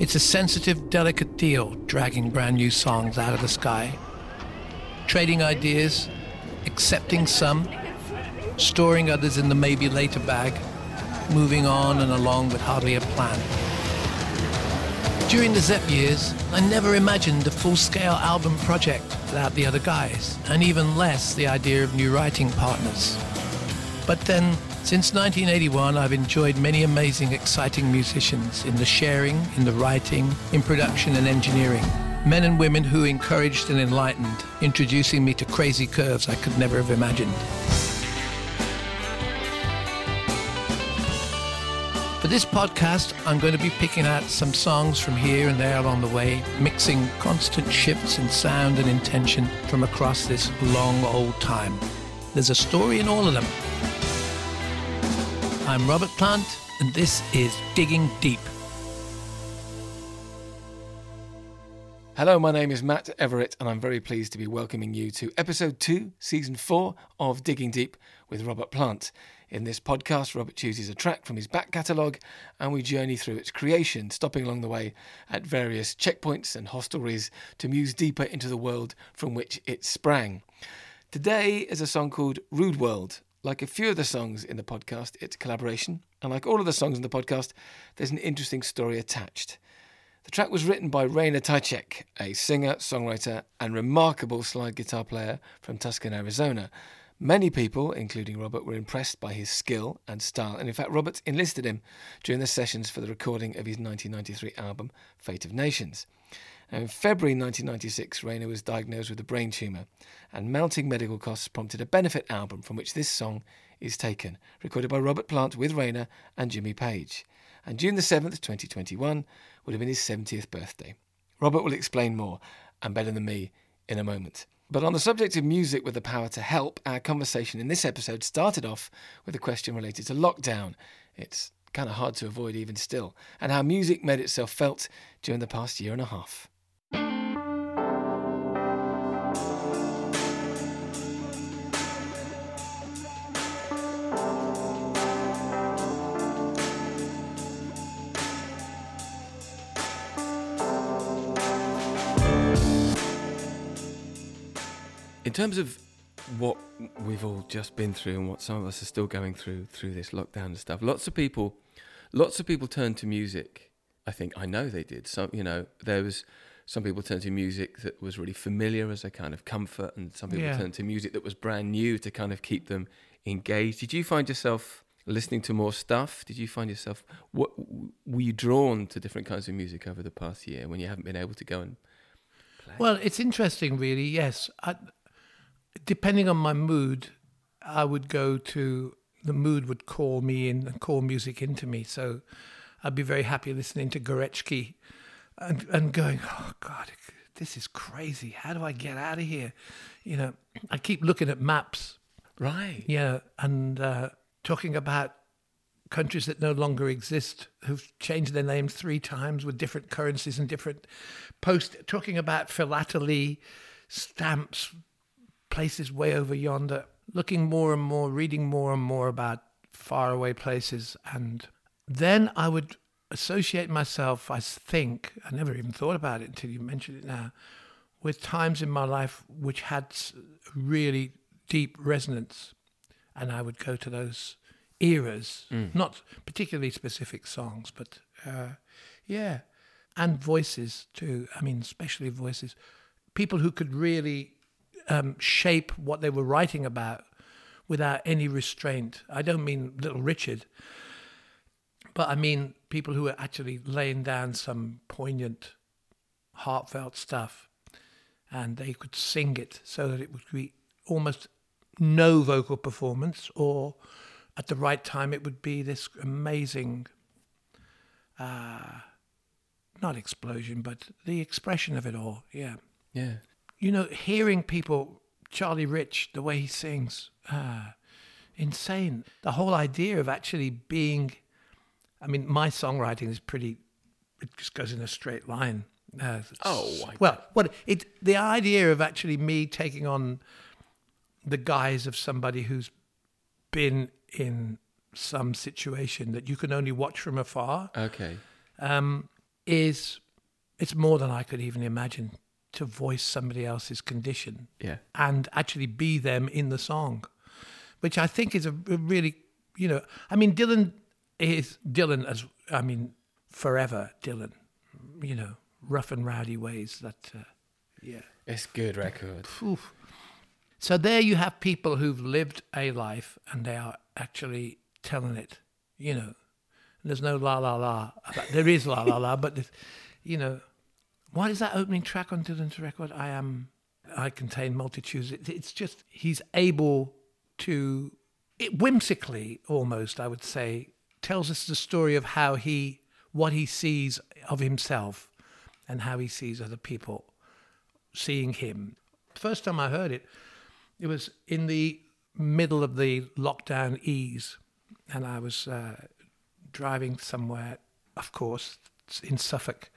It's a sensitive, delicate deal dragging brand new songs out of the sky, trading ideas, accepting some, storing others in the maybe later bag, moving on and along with hardly a plan. During the Zepp years, I never imagined a full-scale album project without the other guys, and even less the idea of new writing partners. But then, since 1981, I've enjoyed many amazing, exciting musicians in the sharing, in the writing, in production and engineering. Men and women who encouraged and enlightened, introducing me to crazy curves I could never have imagined. For this podcast, I'm going to be picking out some songs from here and there along the way, mixing constant shifts in sound and intention from across this long old time. There's a story in all of them. I'm Robert Plant, and this is Digging Deep. Hello, my name is Matt Everett, and I'm very pleased to be welcoming you to episode two, season four of Digging Deep with Robert Plant. In this podcast, Robert chooses a track from his back catalogue and we journey through its creation, stopping along the way at various checkpoints and hostelries to muse deeper into the world from which it sprang. Today is a song called Rude World. Like a few of the songs in the podcast, it's collaboration, and like all of the songs in the podcast, there's an interesting story attached. The track was written by Rainer Ptacek, a singer, songwriter, and remarkable slide guitar player from Tucson, Arizona. Many people, including Robert, were impressed by his skill and style, and in fact, Robert enlisted him during the sessions for the recording of his 1993 album, Fate of Nations. Now, in February 1996, Rainer was diagnosed with a brain tumour, and mounting medical costs prompted a benefit album from which this song is taken, recorded by Robert Plant with Rainer and Jimmy Page. And June the 7th, 2021, would have been his 70th birthday. Robert will explain more, and better than me, in a moment. But on the subject of music with the power to help, our conversation in this episode started off with a question related to lockdown. It's kind of hard to avoid even still, and how music made itself felt during the past year and a half. In terms of what we've all just been through and what some of us are still going through through this lockdown and stuff, lots of people, lots of people turn to music. I think I know they did. Some, you know, there was some people turned to music that was really familiar as a kind of comfort, and some people Yeah. turned to music that was brand new to kind of keep them engaged. Did you find yourself listening to more stuff? Did you find yourself what were you drawn to different kinds of music over the past year when you haven't been able to go and play? Well, it's interesting, really. Yes, I, depending on my mood, I would go to the mood would call me in and call music into me. So I'd be very happy listening to Górecki and and going, oh God, this is crazy. How do I get out of here? You know, I keep looking at maps. right? Yeah, and uh, talking about countries that no longer exist, who've changed their names three times with different currencies and different post. Talking about philately, stamps, places way over yonder. Looking more and more, reading more and more about faraway places, and then I would associate myself. I think I never even thought about it until you mentioned it now, with times in my life which had really deep resonance, and I would go to those eras, not particularly specific songs, but uh, yeah, and voices too. I mean, especially voices, people who could really um, shape what they were writing about without any restraint. I don't mean Little Richard, but I mean people who were actually laying down some poignant, heartfelt stuff, and they could sing it so that it would be almost no vocal performance, or at the right time it would be this amazing, uh, not explosion, but the expression of it all. Yeah, Yeah. You know, hearing people, Charlie Rich, the way he sings, ah, insane. The whole idea of actually being, I mean, my songwriting is pretty, it just goes in a straight line. Uh, Oh, well, what it the idea of actually me taking on the guise of somebody who's been in some situation that you can only watch from afar Okay. um, is it's more than I could even imagine to voice somebody else's condition Yeah. and actually be them in the song, which I think is a, a really, you know, I mean, Dylan is Dylan as, I mean, forever Dylan, you know, rough and rowdy ways that, uh, yeah. It's good record. Oof. So there you have people who've lived a life and they are actually telling it, you know. There's no la la la. There is la la la, but you know, what is that opening track on Dylan's record? I am, I contain multitudes. It, it's just he's able to, it whimsically almost, I would say, tells us the story of how he, what he sees of himself, and how he sees other people seeing him. First time I heard it, it was in the middle of the lockdown ease, and I was uh, driving somewhere, of course, in Suffolk,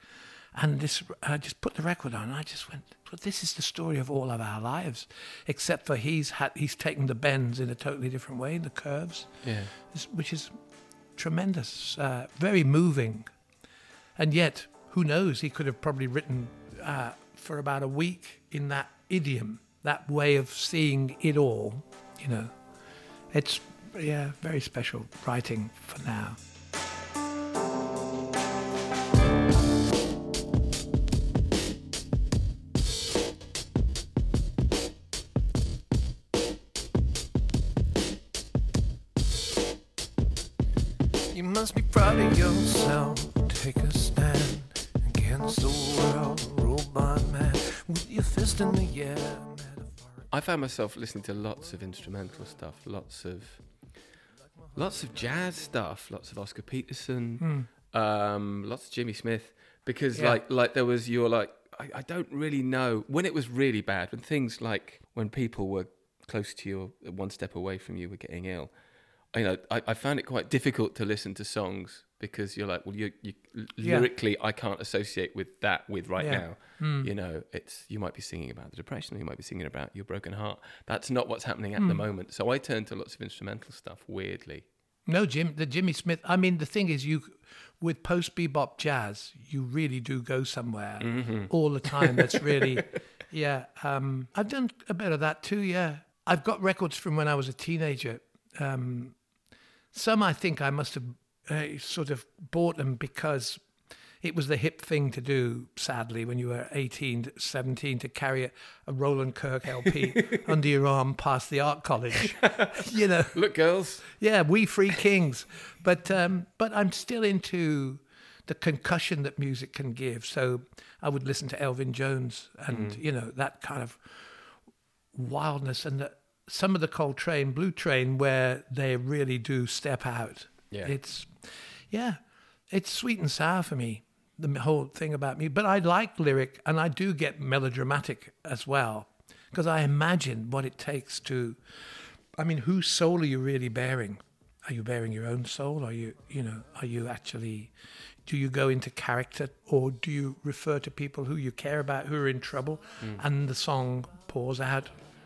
and this I just put the record on. And I just went, "Well, this is the story of all of our lives, except for he's had he's taken the bends in a totally different way, the curves, Yeah. which is tremendous, uh, very moving, and yet who knows? He could have probably written uh, for about a week in that idiom, that way of seeing it all. You know, it's yeah, very special writing for now. You must be proud of yourself. Take a stand against the world, robot man, with your fist in the air. I found myself listening to lots of instrumental stuff, lots of lots of jazz stuff, lots of Oscar Peterson, um, lots of Jimmy Smith, because Yeah. like like there was you're like I, I don't really know when it was really bad when things like when people were close to you or one step away from you were getting ill. You know, I, I found it quite difficult to listen to songs because you're like, well, you, you Yeah. lyrically, I can't associate with that with right Yeah. now. Hmm. You know, it's you might be singing about the depression, or you might be singing about your broken heart. That's not what's happening at Hmm. the moment. So I turn to lots of instrumental stuff. Weirdly, No, Jim, the Jimmy Smith. I mean, the thing is, you with post bebop jazz, you really do go somewhere all the time. That's really, yeah. Um, I've done a bit of that too. Yeah, I've got records from when I was a teenager. Um, some I think I must have uh, sort of bought them because it was the hip thing to do, sadly, when you were 18, 17, to carry a, a Roland Kirk LP under your arm past the art college. you know, look, girls, yeah, we free kings. But um, but I'm still into the concussion that music can give. So I would listen to Elvin Jones and you know that kind of wildness and the, some of the Coltrane Blue Train where they really do step out. Yeah. It's yeah, it's sweet and sour for me. The whole thing about me, but I like lyric and I do get melodramatic as well because I imagine what it takes to I mean, whose soul are you really bearing? Are you bearing your own soul? Are you, you know, are you actually, do you go into character or do you refer to people who you care about who are in trouble mm. and the song pours out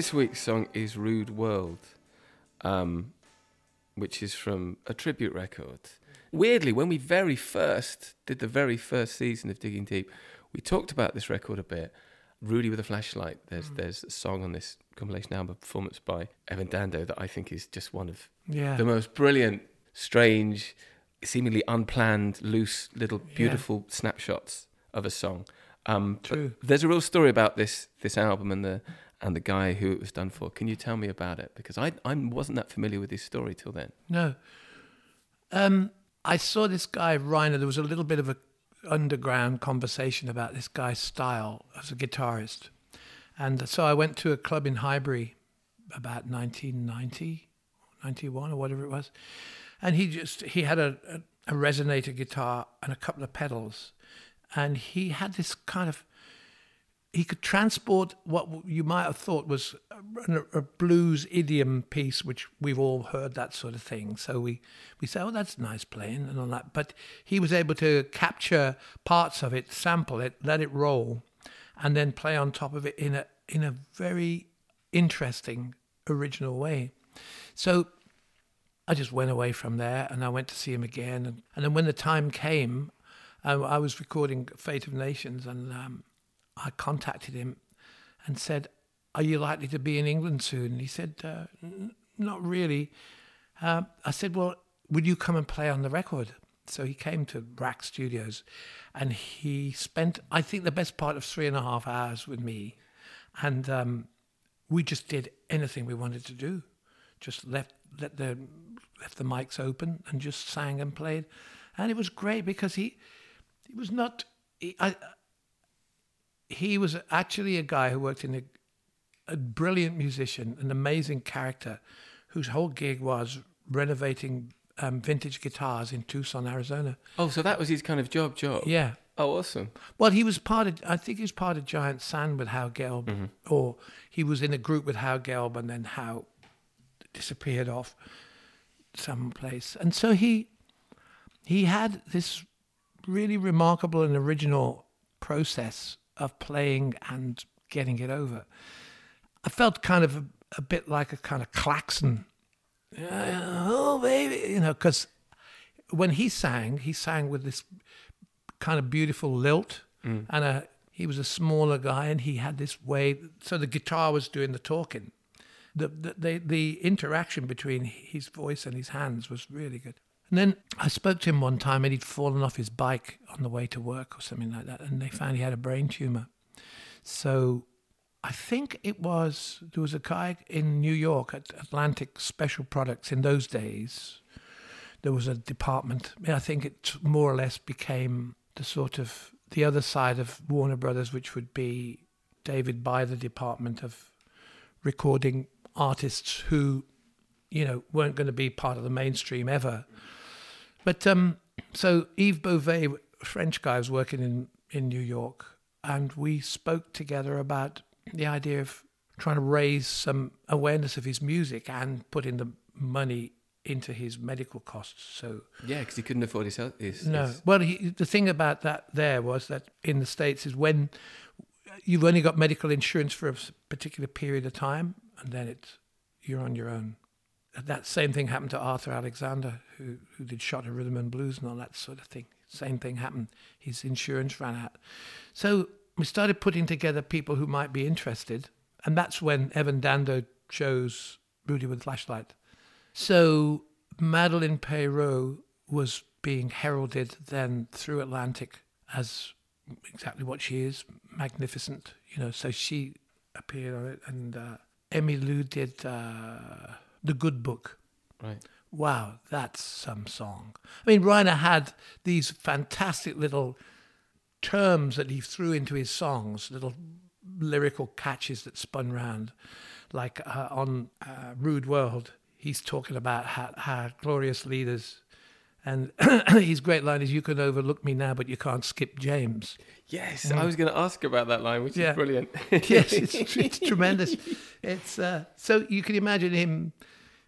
this week's song is "Rude World," um, which is from a tribute record. Weirdly, when we very first did the very first season of Digging Deep, we talked about this record a bit. Rudy with a flashlight. There's there's a song on this compilation album, a performance by Evan Dando, that I think is just one of Yeah. the most brilliant, strange, seemingly unplanned, loose, little, beautiful snapshots of a song. Um, True. There's a real story about this this album and the and the guy who it was done for. Can you tell me about it? Because I I wasn't that familiar with his story till then. No. Um, I saw this guy, Rainer. There was a little bit of a underground conversation about this guy's style as a guitarist. And so I went to a club in Highbury about 1990, 91 or whatever it was. And he just, he had a, a, a resonator guitar and a couple of pedals. And he had this kind of, he could transport what you might have thought was a, a, blues idiom piece, which we've all heard that sort of thing. So we, we say, oh, that's nice playing and all that. But he was able to capture parts of it, sample it, let it roll, and then play on top of it in a in a very interesting original way. So I just went away from there and I went to see him again. And, and then when the time came, I, I was recording Fate of Nations and um, I contacted him and said, Are you likely to be in England soon? And he said, uh, Not really. Uh, I said, Well, would you come and play on the record? So he came to RAK Studios and he spent, I think, the best part of three and a half hours with me. And um, we just did anything we wanted to do. Just left, let the, left the mics open and just sang and played. And it was great because he, he was not, he, I, he was actually a guy who worked in a, a brilliant musician, an amazing character, whose whole gig was renovating um, vintage guitars in Tucson, Arizona. Oh, so that was his kind of job, job. Yeah. Oh, awesome. Well, he was part of. I think he was part of Giant Sand with Howe Gelb, mm-hmm. or he was in a group with Howe Gelb, and then Howe disappeared off someplace. And so he he had this really remarkable and original process of playing and getting it over. I felt kind of a, a bit like a kind of klaxon oh baby, you know, because when he sang, he sang with this kind of beautiful lilt, mm. and a, he was a smaller guy, and he had this way. So the guitar was doing the talking. The, the the the interaction between his voice and his hands was really good. And then I spoke to him one time, and he'd fallen off his bike on the way to work or something like that, and they found he had a brain tumor. So I think it was there was a guy in New York at Atlantic Special Products in those days. There was a department. I think it more or less became the sort of the other side of Warner Brothers, which would be David by the department of recording artists who, you know, weren't going to be part of the mainstream ever. But um, so Yves Beauvais, French guy, was working in in New York, and we spoke together about the idea of trying to raise some awareness of his music and putting the money into his medical costs. So yeah, because he couldn't afford his health. His, no, his... well, he, the thing about that there was that in the states is when you've only got medical insurance for a particular period of time, and then it's you're on your own. That same thing happened to Arthur Alexander, who who did Shot of Rhythm and Blues and all that sort of thing. Same thing happened. His insurance ran out. So we started putting together people who might be interested, and that's when Evan Dando chose Rudy with Flashlight. So Madeleine Peyroux was being heralded then through Atlantic as exactly what she is, magnificent. You know, so she appeared on it, and uh, Emmylou did uh, the Good Book. Right. Wow, that's some song. I mean, Rainer had these fantastic little terms that he threw into his songs, little lyrical catches that spun round. Like uh, on uh, Rude World, he's talking about how, how glorious leaders. And his great line is, "You can overlook me now, but you can't skip James." Yes, mm. I was going to ask about that line, which yeah. is brilliant. yes, it's, it's tremendous. It's uh, so you can imagine him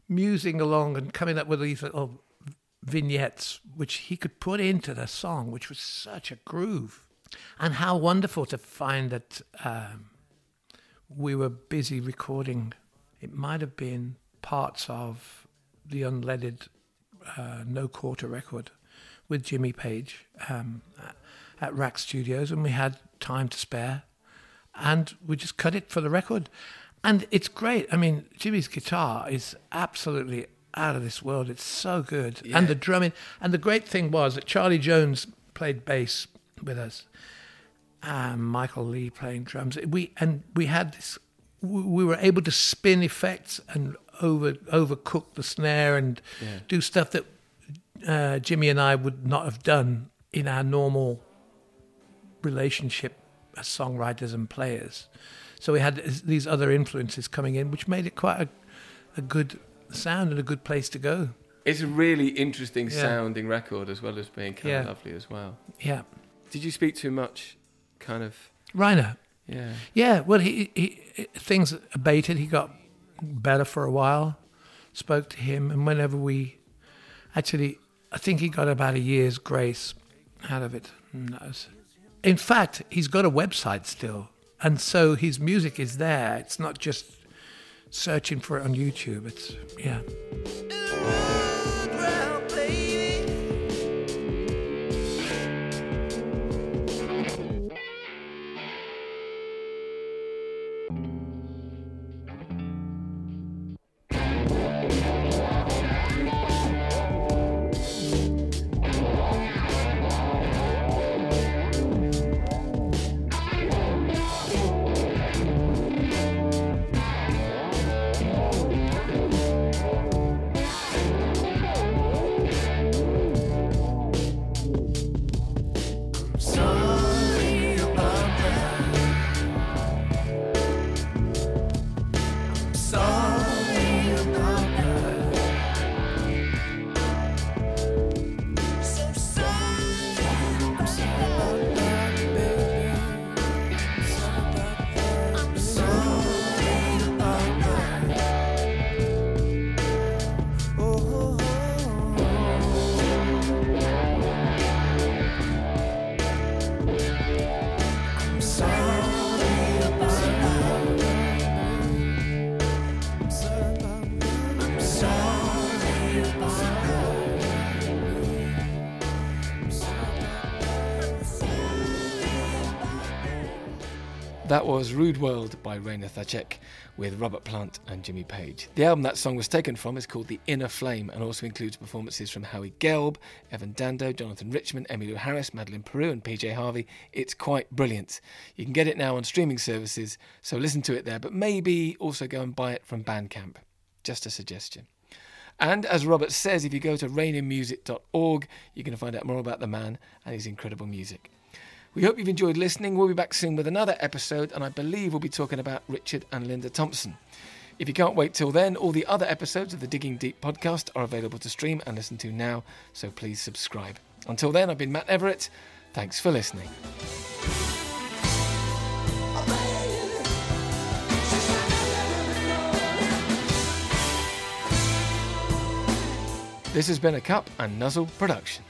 musing along and coming up with these little vignettes which he could put into the song, which was such a groove. And how wonderful to find that um, we were busy recording. It might have been parts of the unleaded uh, No Quarter record with Jimmy Page um, at RAK Studios, and we had time to spare, and we just cut it for the record. And it's great. I mean, Jimmy's guitar is absolutely out of this world. It's so good. Yeah. And the drumming. And the great thing was that Charlie Jones played bass with us. And Michael Lee playing drums. We and we had this. We were able to spin effects and over overcook the snare and yeah. do stuff that uh, Jimmy and I would not have done in our normal relationship as songwriters and players. So we had these other influences coming in, which made it quite a, a good sound and a good place to go. It's a really interesting Yeah. sounding record as well as being kind Yeah. of lovely as well. Yeah. Did you speak too much? Kind of, Rainer. yeah. Yeah, well, he, he things abated. He got better for a while. Spoke to him, and whenever we, actually, I think he got about a year's grace out of it. In fact, he's got a website still, and so his music is there. It's not just searching for it on YouTube. It's yeah. That was Rude World by Rainer Ptacek with Robert Plant and Jimmy Page. The album that song was taken from is called The Inner Flame and also includes performances from Howie Gelb, Evan Dando, Jonathan Richman, Emmylou Harris, Madeleine Peyroux, and PJ Harvey. It's quite brilliant. You can get it now on streaming services, so listen to it there, but maybe also go and buy it from Bandcamp. Just a suggestion. And as Robert says, if you go to rainermusic.org, you can find out more about the man and his incredible music. We hope you've enjoyed listening. We'll be back soon with another episode, and I believe we'll be talking about Richard and Linda Thompson. If you can't wait till then, all the other episodes of the Digging Deep podcast are available to stream and listen to now, so please subscribe. Until then, I've been Matt Everett. Thanks for listening. This has been a Cup and Nuzzle production.